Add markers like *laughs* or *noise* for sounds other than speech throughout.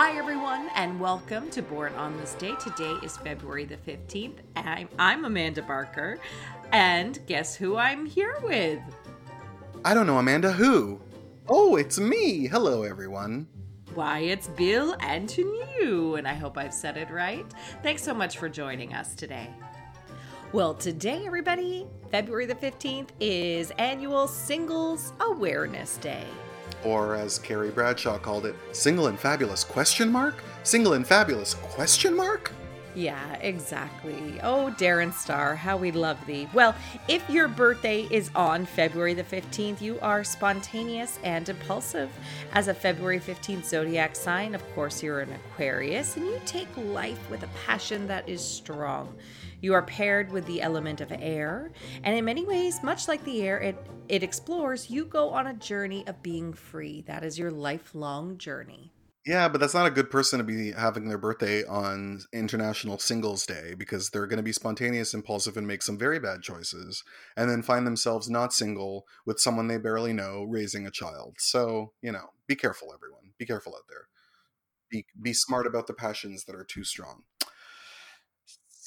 Hi, everyone, and welcome to Born on This Day. Today is February the 15th. I'm, I'm Amanda Barker, and guess who I'm here with? I don't know, Amanda, who? Oh, it's me. Hello, everyone. Why, it's Bill Antoniou, and I hope I've said it right. Thanks so much for joining us today. Well, today, everybody, February the 15th, is Annual Singles Awareness Day or as Carrie Bradshaw called it, single and fabulous question mark? Single and fabulous question mark? Yeah, exactly. Oh, Darren Star, how we love thee. Well, if your birthday is on February the 15th, you are spontaneous and impulsive. As a February 15th zodiac sign, of course, you're an Aquarius and you take life with a passion that is strong. You are paired with the element of air, and in many ways, much like the air it, it explores, you go on a journey of being free. That is your lifelong journey. Yeah, but that's not a good person to be having their birthday on International Singles Day because they're going to be spontaneous, impulsive, and make some very bad choices, and then find themselves not single with someone they barely know raising a child. So, you know, be careful, everyone. Be careful out there. Be, be smart about the passions that are too strong.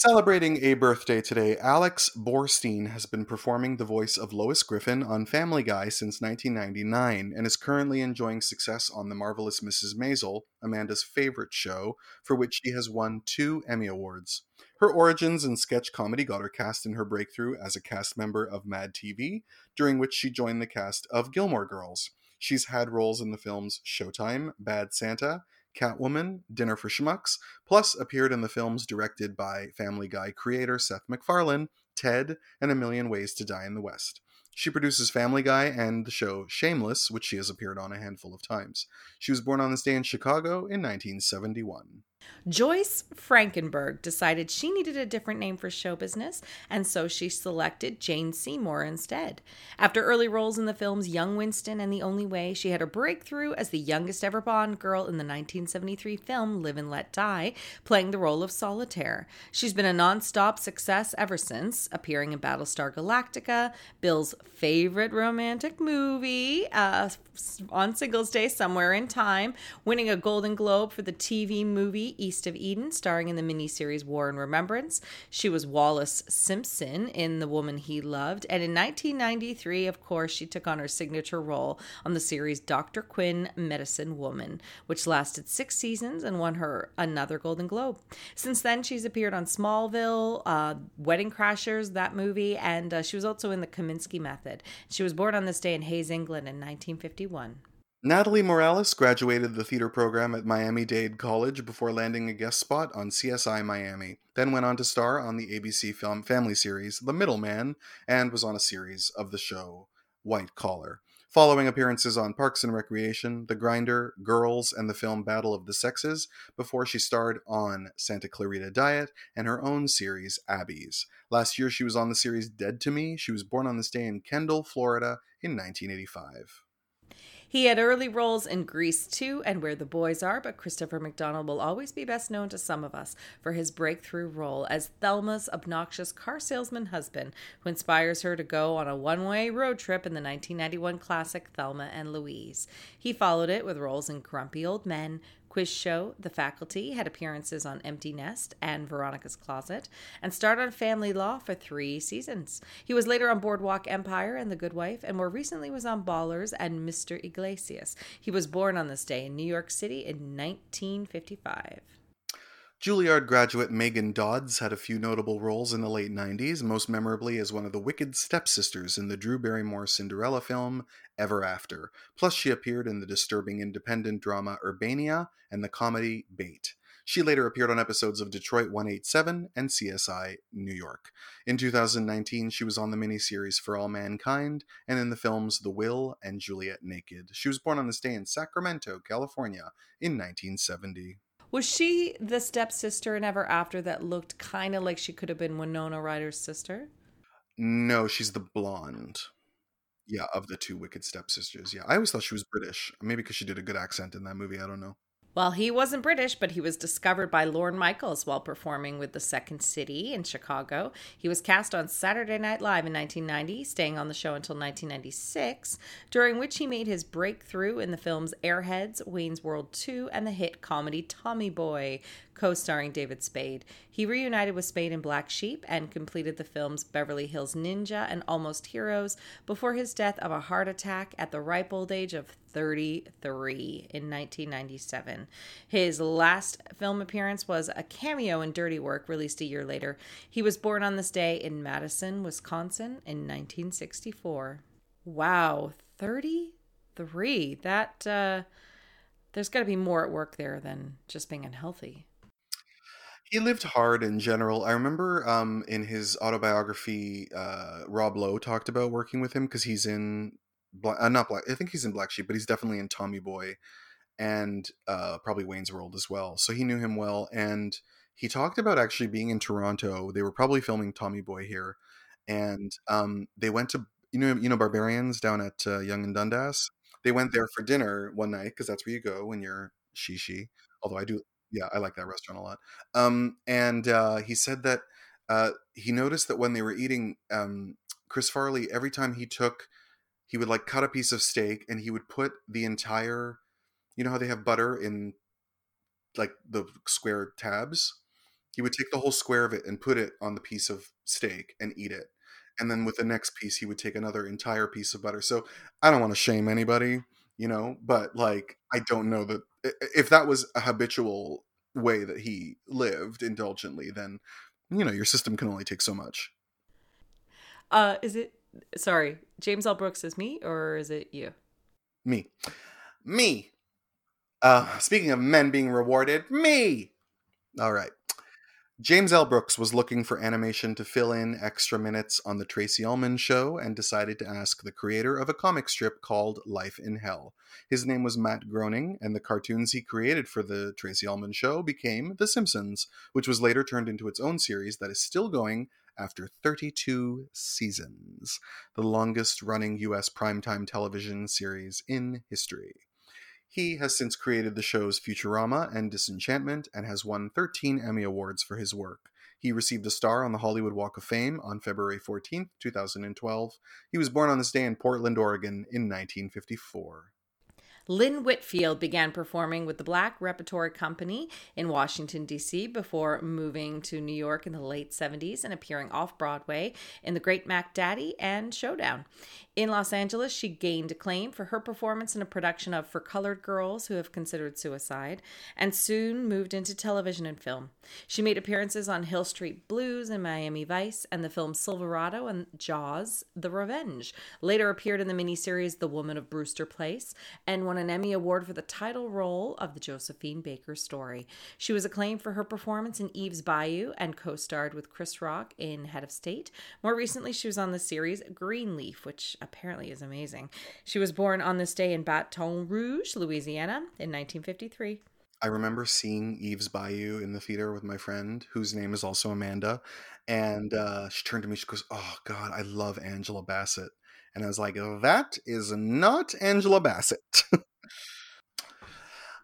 Celebrating a birthday today, Alex Borstein has been performing the voice of Lois Griffin on Family Guy since 1999 and is currently enjoying success on The Marvelous Mrs. Maisel, Amanda's favorite show, for which she has won two Emmy Awards. Her origins in sketch comedy got her cast in her breakthrough as a cast member of Mad TV, during which she joined the cast of Gilmore Girls. She's had roles in the films Showtime, Bad Santa, Catwoman, Dinner for Schmucks, plus appeared in the films directed by Family Guy creator Seth MacFarlane, Ted, and A Million Ways to Die in the West. She produces Family Guy and the show Shameless, which she has appeared on a handful of times. She was born on this day in Chicago in 1971. Joyce Frankenberg decided she needed a different name for show business, and so she selected Jane Seymour instead. After early roles in the films Young Winston and The Only Way, she had a breakthrough as the youngest ever Bond girl in the 1973 film Live and Let Die, playing the role of Solitaire. She's been a non-stop success ever since, appearing in Battlestar Galactica, Bill's favorite romantic movie, uh, on Singles Day Somewhere in Time, winning a Golden Globe for the TV movie East of Eden, starring in the miniseries War and Remembrance. She was Wallis Simpson in The Woman He Loved. And in 1993, of course, she took on her signature role on the series Dr. Quinn Medicine Woman, which lasted six seasons and won her another Golden Globe. Since then, she's appeared on Smallville, uh, Wedding Crashers, that movie, and uh, she was also in The Kominsky Method. She was born on this day in Hayes, England in 1951. Natalie Morales graduated the theater program at Miami Dade College before landing a guest spot on CSI Miami, then went on to star on the ABC film family series The Middleman and was on a series of the show White Collar. Following appearances on Parks and Recreation, The Grinder, Girls, and the film Battle of the Sexes, before she starred on Santa Clarita Diet and her own series Abby's. Last year she was on the series Dead to Me. She was born on this day in Kendall, Florida in 1985. He had early roles in Grease 2 and Where the Boys Are, but Christopher McDonald will always be best known to some of us for his breakthrough role as Thelma's obnoxious car salesman husband, who inspires her to go on a one way road trip in the 1991 classic Thelma and Louise. He followed it with roles in Grumpy Old Men, quiz show, The Faculty, had appearances on Empty Nest and Veronica's Closet, and starred on Family Law for three seasons. He was later on Boardwalk Empire and The Good Wife, and more recently was on Ballers and Mr. Iglesias. He was born on this day in New York City in 1955. Juilliard graduate Megan Dodds had a few notable roles in the late 90s, most memorably as one of the wicked stepsisters in the Drew Barrymore Cinderella film Ever After. Plus, she appeared in the disturbing independent drama Urbania and the comedy Bait. She later appeared on episodes of Detroit 187 and CSI New York. In 2019, she was on the miniseries For All Mankind and in the films The Will and Juliet Naked. She was born on this day in Sacramento, California in 1970. Was she the stepsister in Ever After that looked kind of like she could have been Winona Ryder's sister? No, she's the blonde. Yeah, of the two wicked stepsisters. Yeah, I always thought she was British. Maybe because she did a good accent in that movie. I don't know. Well, he wasn't British, but he was discovered by Lorne Michaels while performing with the Second City in Chicago. He was cast on Saturday Night Live in 1990, staying on the show until 1996, during which he made his breakthrough in the films Airheads, Wayne's World 2, and the hit comedy Tommy Boy, co starring David Spade. He reunited with Spade in Black Sheep and completed the films Beverly Hills Ninja and Almost Heroes before his death of a heart attack at the ripe old age of 33 in 1997. His last film appearance was a cameo in Dirty Work, released a year later. He was born on this day in Madison, Wisconsin in 1964. Wow, 33. That, uh, there's got to be more at work there than just being unhealthy. He lived hard in general. I remember um, in his autobiography, uh, Rob Lowe talked about working with him because he's in Black, uh, not Black. I think he's in Black Sheep, but he's definitely in Tommy Boy, and uh, probably Wayne's World as well. So he knew him well, and he talked about actually being in Toronto. They were probably filming Tommy Boy here, and um, they went to you know you know Barberian's down at uh, Yonge and Dundas. They went there for dinner one night because that's where you go when you're shishi. Although I do yeah, I like that restaurant a lot. Um, and uh, he said that uh, he noticed that when they were eating, um, Chris Farley, every time he took, he would like cut a piece of steak and he would put the entire, you know how they have butter in like the square tabs? He would take the whole square of it and put it on the piece of steak and eat it. And then with the next piece, he would take another entire piece of butter. So I don't want to shame anybody you know but like i don't know that if that was a habitual way that he lived indulgently then you know your system can only take so much. Uh is it sorry james l. Brooks is me or is it you? Me. Me! Uh speaking of men being rewarded me! All right James L. Brooks was looking for animation to fill in extra minutes on The Tracey Ullman Show and decided to ask the creator of a comic strip called Life in Hell. His name was Matt Groening, and the cartoons he created for The Tracey Ullman Show became The Simpsons, which was later turned into its own series that is still going after 32 seasons, the longest running U.S. primetime television series in history. He has since created the shows Futurama and Disenchantment and has won 13 Emmy Awards for his work. He received a star on the Hollywood Walk of Fame on February 14, 2012. He was born on this day in Portland, Oregon in 1954. Lynn Whitfield began performing with the Black Repertory Company in Washington, D.C., before moving to New York in the late 70s and appearing off Broadway in The Great Mac Daddy and Showdown. In Los Angeles, she gained acclaim for her performance in a production of For Colored Girls Who Have Considered Suicide, and soon moved into television and film. She made appearances on Hill Street Blues and Miami Vice and the films Silverado and Jaws The Revenge. Later appeared in the miniseries The Woman of Brewster Place and won an Emmy Award for the title role of the Josephine Baker story. She was acclaimed for her performance in Eve's Bayou and co starred with Chris Rock in Head of State. More recently, she was on the series Greenleaf, which apparently is amazing. She was born on this day in Baton Rouge, Louisiana in 1953. I remember seeing Eve's Bayou in the theater with my friend, whose name is also Amanda. And uh, she turned to me, she goes, Oh, God, I love Angela Bassett. And I was like, That is not Angela Bassett. *laughs*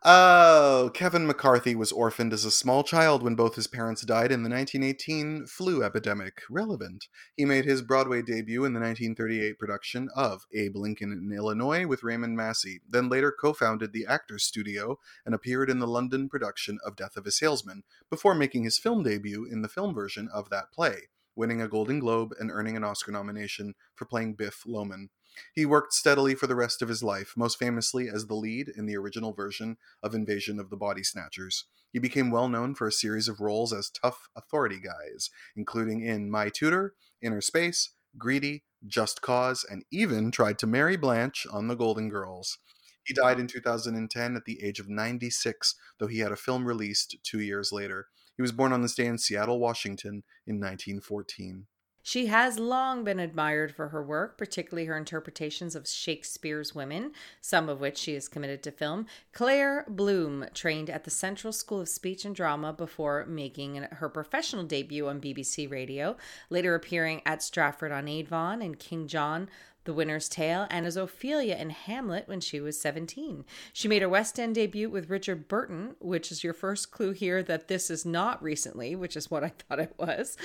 Oh, Kevin McCarthy was orphaned as a small child when both his parents died in the 1918 flu epidemic. Relevant. He made his Broadway debut in the 1938 production of Abe Lincoln in Illinois with Raymond Massey, then later co founded the Actors Studio and appeared in the London production of Death of a Salesman, before making his film debut in the film version of that play, winning a Golden Globe and earning an Oscar nomination for playing Biff Loman. He worked steadily for the rest of his life, most famously as the lead in the original version of Invasion of the Body Snatchers. He became well known for a series of roles as tough authority guys, including in My Tutor, Inner Space, Greedy, Just Cause, and even tried to marry Blanche on The Golden Girls. He died in 2010 at the age of 96, though he had a film released two years later. He was born on this day in Seattle, Washington in 1914. She has long been admired for her work, particularly her interpretations of Shakespeare's women, some of which she is committed to film. Claire Bloom trained at the Central School of Speech and Drama before making her professional debut on BBC Radio, later appearing at Stratford on Avon and King John, The Winter's Tale, and as Ophelia in Hamlet when she was 17. She made her West End debut with Richard Burton, which is your first clue here that this is not recently, which is what I thought it was,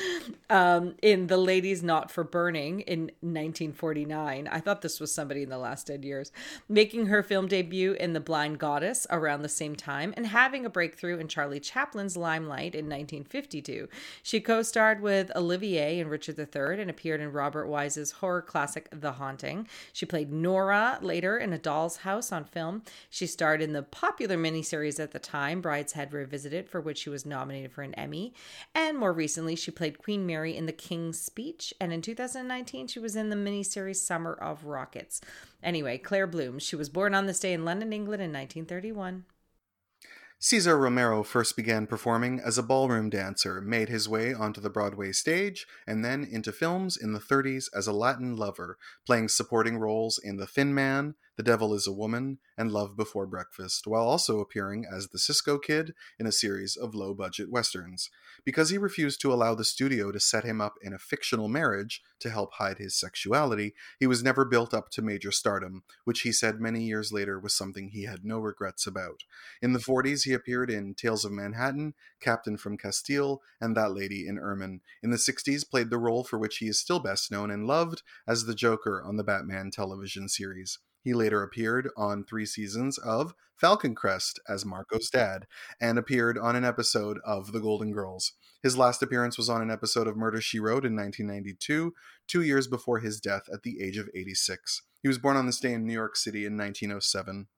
um, in The Lady's Not for Burning in 1949. I thought this was somebody in the last 10 years. Making her film debut in The Blind Goddess around the same time, and having a breakthrough in Charlie Chaplin's Limelight in 1952. She co starred with Olivier in Richard III and appeared in Robert Wise's horror classic The Haunted haunting. She played Nora later in A Doll's House on film. She starred in the popular miniseries at the time, Brideshead Revisited, for which she was nominated for an Emmy. And more recently, she played Queen Mary in The King's Speech. And in 2019, she was in the miniseries Summer of Rockets. Anyway, Claire Bloom. She was born on this day in London, England in 1931. Cesar Romero first began performing as a ballroom dancer, made his way onto the Broadway stage, and then into films in the 30s as a Latin lover, playing supporting roles in The Thin Man, The Devil is a Woman, and Love Before Breakfast, while also appearing as the Cisco Kid in a series of low budget westerns. Because he refused to allow the studio to set him up in a fictional marriage to help hide his sexuality, he was never built up to major stardom, which he said many years later was something he had no regrets about. In the 40s, he appeared in Tales of Manhattan, Captain from Castile, and That Lady in Ermine. In the 60s, played the role for which he is still best known and loved as the Joker on the Batman television series. He later appeared on three seasons of Falcon Crest as Marco's dad and appeared on an episode of The Golden Girls. His last appearance was on an episode of Murder She Wrote in 1992, two years before his death at the age of 86. He was born on this day in New York City in 1907.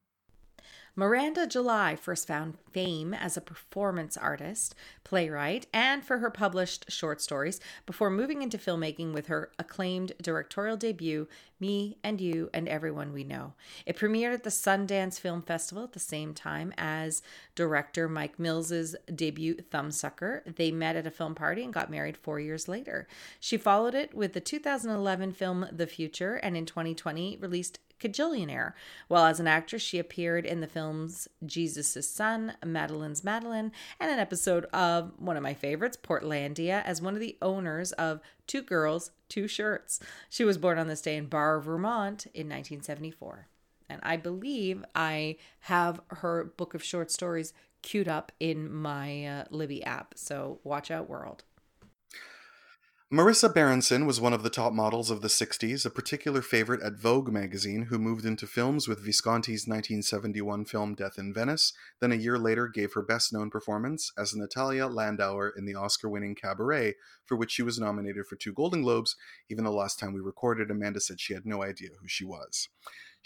Miranda July first found fame as a performance artist, playwright, and for her published short stories before moving into filmmaking with her acclaimed directorial debut, Me and You and Everyone We Know. It premiered at the Sundance Film Festival at the same time as director Mike Mills's debut Thumbsucker. They met at a film party and got married four years later. She followed it with the 2011 film The Future and in 2020 released Kajillionaire. While as an actress, she appeared in the films Jesus' Son, Madeline's Madeline, and an episode of one of my favorites, Portlandia, as one of the owners of Two Girls, Two Shirts. She was born on this day in Barre, Vermont in 1974. And I believe I have her book of short stories queued up in my uh, Libby app. So watch out, world. Marisa Berenson was one of the top models of the 60s, a particular favorite at Vogue magazine, who moved into films with Visconti's 1971 film Death in Venice, then a year later gave her best known performance as Natalia Landauer in the Oscar winning Cabaret, for which she was nominated for two Golden Globes, even the last time we recorded, Amanda said she had no idea who she was.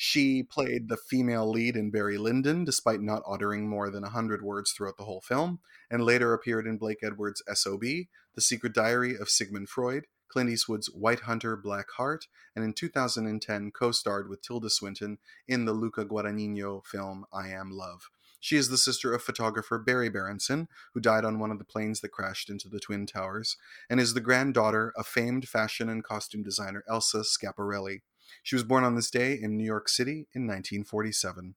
She played the female lead in Barry Lyndon, despite not uttering more than 100 words throughout the whole film, and later appeared in Blake Edwards' SOB, The Secret Diary of Sigmund Freud, Clint Eastwood's White Hunter Black Heart, and in 2010 co starred with Tilda Swinton in the Luca Guadagnino film I Am Love. She is the sister of photographer Berry Berenson, who died on one of the planes that crashed into the Twin Towers, and is the granddaughter of famed fashion and costume designer Elsa Schiaparelli. She was born on this day in New York City in 1947.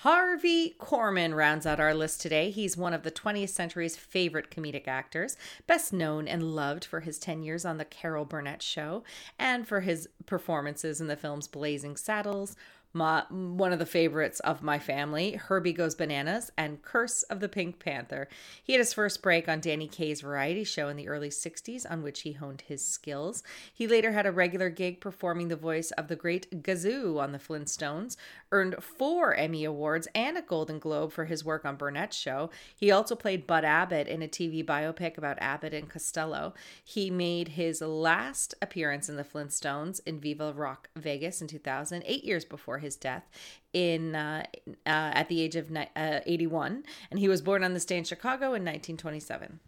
Harvey Korman rounds out our list today. He's one of the 20th century's favorite comedic actors, best known and loved for his 10 years on The Carol Burnett Show and for his performances in the films Blazing Saddles, my, one of the favorites of my family, Herbie Goes Bananas, and Curse of the Pink Panther. He had his first break on Danny Kaye's variety show in the early 60s, on which he honed his skills. He later had a regular gig performing the voice of the great Gazoo on the Flintstones, earned four Emmy Awards and a Golden Globe for his work on Burnett's show. He also played Bud Abbott in a TV biopic about Abbott and Costello. He made his last appearance in the Flintstones in Viva Rock Vegas in 2000, eight years before his death in uh, uh, at the age of ni- uh, 81, and he was born on this day in Chicago in 1927.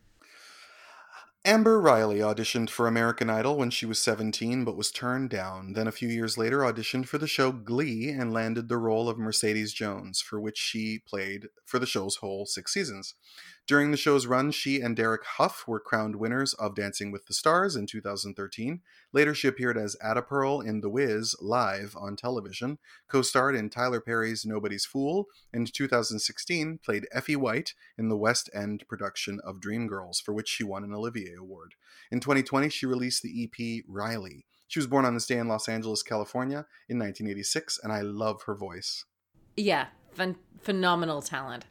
Amber Riley auditioned for American Idol when she was 17 but was turned down. Then a few years later auditioned for the show Glee and landed the role of Mercedes Jones, for which she played for the show's whole 6 seasons. During the show's run, she and Derek Hough were crowned winners of Dancing with the Stars in 2013. Later, she appeared as Addaperle in The Wiz live on television, co starred in Tyler Perry's Nobody's Fool, and in 2016 played Effie White in the West End production of Dreamgirls, for which she won an Olivier Award. In 2020, she released the EP Riley. She was born on this day in Los Angeles, California in 1986, and I love her voice. Yeah, phen- phenomenal talent.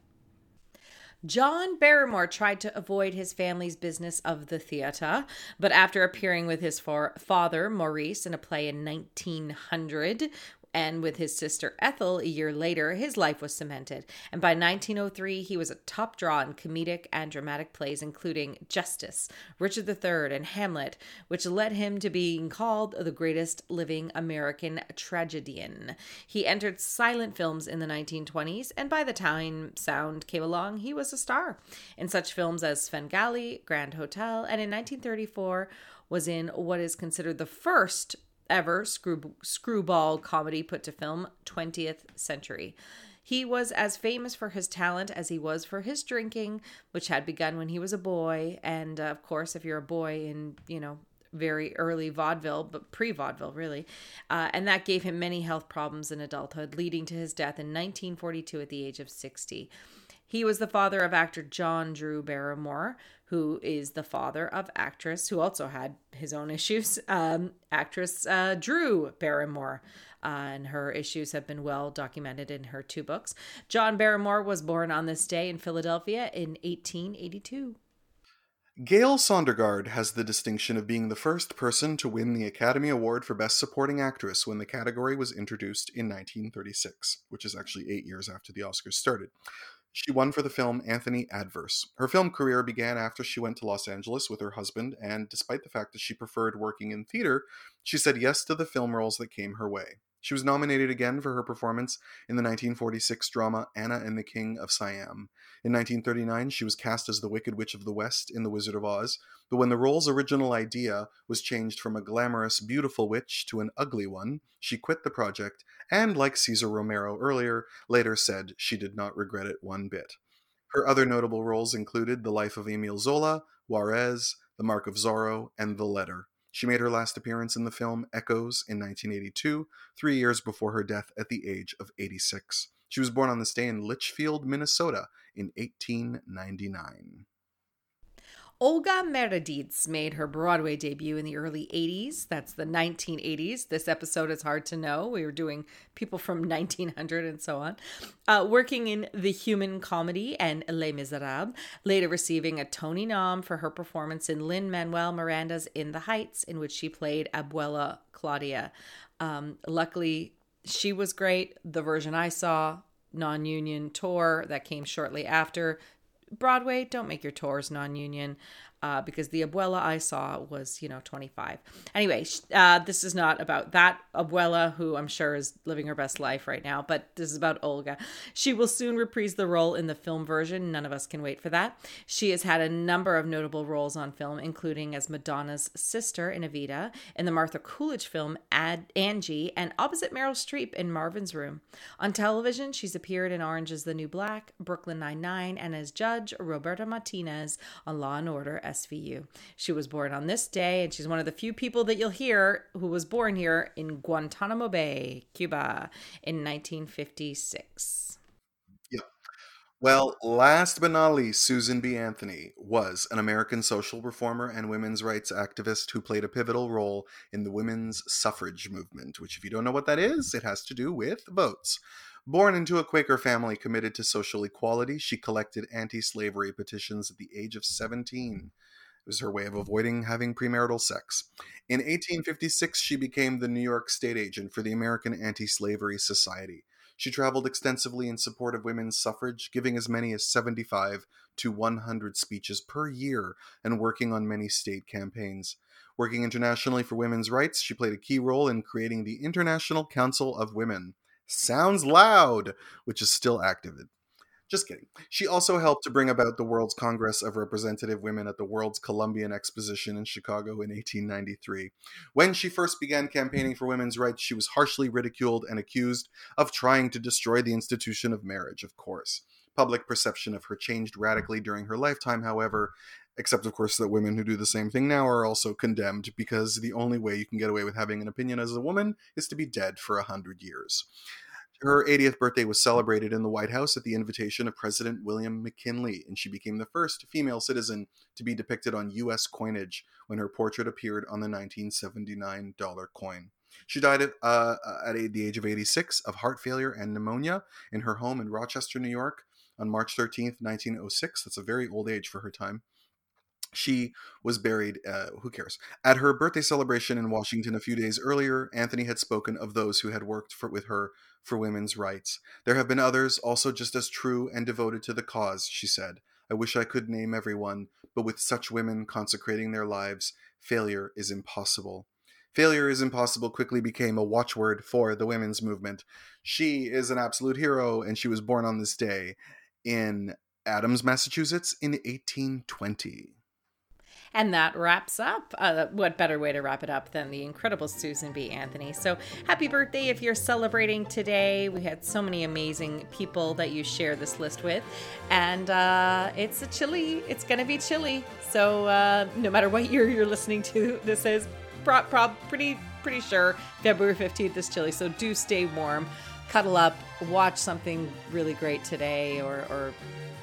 John Barrymore tried to avoid his family's business of the theatre, but after appearing with his father, Maurice, in a play in 1900, and with his sister Ethel a year later, his life was cemented. And by 1903, he was a top draw in comedic and dramatic plays, including Justice, Richard III, and Hamlet, which led him to being called the greatest living American tragedian. He entered silent films in the 1920s, and by the time sound came along, he was a star in such films as Svengali, Grand Hotel, and in 1934 was in what is considered the first ever screw, screwball comedy put to film, 20th Century. He was as famous for his talent as he was for his drinking, which had begun when he was a boy. And uh, of course, if you're a boy in, you know, very early vaudeville, but pre vaudeville, really. Uh, and that gave him many health problems in adulthood, leading to his death in 1942 at the age of 60. He was the father of actor John Drew Barrymore, who is the father of actress who also had his own *laughs* issues, um, actress uh, Drew Barrymore. Uh, and her issues have been well documented in her two books. John Barrymore was born on this day in Philadelphia in 1882. Gale Sondergaard has the distinction of being the first person to win the Academy Award for Best Supporting Actress when the category was introduced in 1936, which is actually eight years after the Oscars started. She won for the film Anthony Adverse. Her film career began after she went to Los Angeles with her husband, and despite the fact that she preferred working in theater, she said yes to the film roles that came her way. She was nominated again for her performance in the 1946 drama Anna and the King of Siam. In 1939, she was cast as the Wicked Witch of the West in The Wizard of Oz, but when the role's original idea was changed from a glamorous, beautiful witch to an ugly one, she quit the project and, like Cesar Romero earlier, later said she did not regret it one bit. Her other notable roles included The Life of Emile Zola, Juarez, The Mark of Zorro, and The Letter. She made her last appearance in the film Echoes in 1982, three years before her death at the age of 86. She was born on this day in Litchfield, Minnesota in 1899. Olga Merediz made her Broadway debut in the early 80s. That's the 1980s. This episode is hard to know. We were doing people from *laughs* 1900 and so on. Uh, working in The Human Comedy and Les Miserables, later receiving a Tony nom for her performance in Lin Manuel Miranda's In the Heights, in which she played Abuela Claudia. Um, luckily, she was great. The version I saw, non union tour that came shortly after Broadway, don't make your tours non union uh, because the abuela I saw was, you know, 25. Anyway, uh, this is not about that abuela who I'm sure is living her best life right now, but this is about Olga. She will soon reprise the role in the film version. None of us can wait for that. She has had a number of notable roles on film, including as Madonna's sister in Evita, in the Martha Coolidge film Ad- Angie, and opposite Meryl Streep in Marvin's Room. On television, she's appeared in Orange is the New Black, Brooklyn Nine-Nine, and as Judge Roberta Martinez on Law and Order SVU. She was born on this day, and she's one of the few people that you'll hear who was born here in Guantanamo Bay, Cuba, in 1956. Well, last but not least, Susan B. Anthony was an American social reformer and women's rights activist who played a pivotal role in the women's suffrage movement, which, if you don't know what that is, it has to do with votes. Born into a Quaker family committed to social equality, she collected anti slavery petitions at the age of 17. It was her way of avoiding having premarital sex. In 1856, she became the New York state agent for the American Anti Slavery Society. She traveled extensively in support of women's suffrage, giving as many as 75 to 100 speeches per year and working on many state campaigns. Working internationally for women's rights, she played a key role in creating the International Council of Women. Sounds Loud, which is still active. Just kidding. She also helped to bring about the World's Congress of Representative Women at the World's Columbian Exposition in Chicago in 1893. When she first began campaigning for women's rights, she was harshly ridiculed and accused of trying to destroy the institution of marriage, of course. Public perception of her changed radically during her lifetime, however, except, of course, that women who do the same thing now are also condemned because the only way you can get away with having an opinion as a woman is to be dead for a hundred years. Her 80th birthday was celebrated in the White House at the invitation of President William McKinley, and she became the first female citizen to be depicted on U.S. coinage when her portrait appeared on the 1979 dollar coin. She died at, uh, at the age of 86 of heart failure and pneumonia in her home in Rochester, New York on March 13th, 1906. That's a very old age for her time she was buried uh, who cares at her birthday celebration in washington a few days earlier anthony had spoken of those who had worked for, with her for women's rights. There have been others also just as true and devoted to the cause she said. I wish i could name everyone but with such women consecrating their lives failure is impossible. Failure is impossible quickly became a watchword for the women's movement. She is an absolute hero and she was born on this day in adams massachusetts in 1820 and that wraps up. Uh, what better way to wrap it up than the incredible Susan B. Anthony? So happy birthday if you're celebrating today. We had so many amazing people that you share this list with. And uh, it's a chilly, it's going to be chilly. So uh, no matter what year you're listening to, this is pro- pro- pretty, pretty sure February 15th is chilly. So do stay warm. Cuddle up, watch something really great today, or, or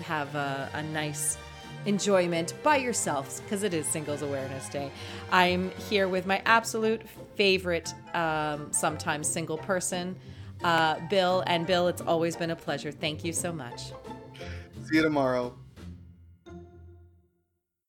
have a, a nice enjoyment by yourselves because it is Singles Awareness Day. I'm here with my absolute favorite, um, sometimes single person, uh, Bill. And Bill, it's always been a pleasure. Thank you so much. See you tomorrow.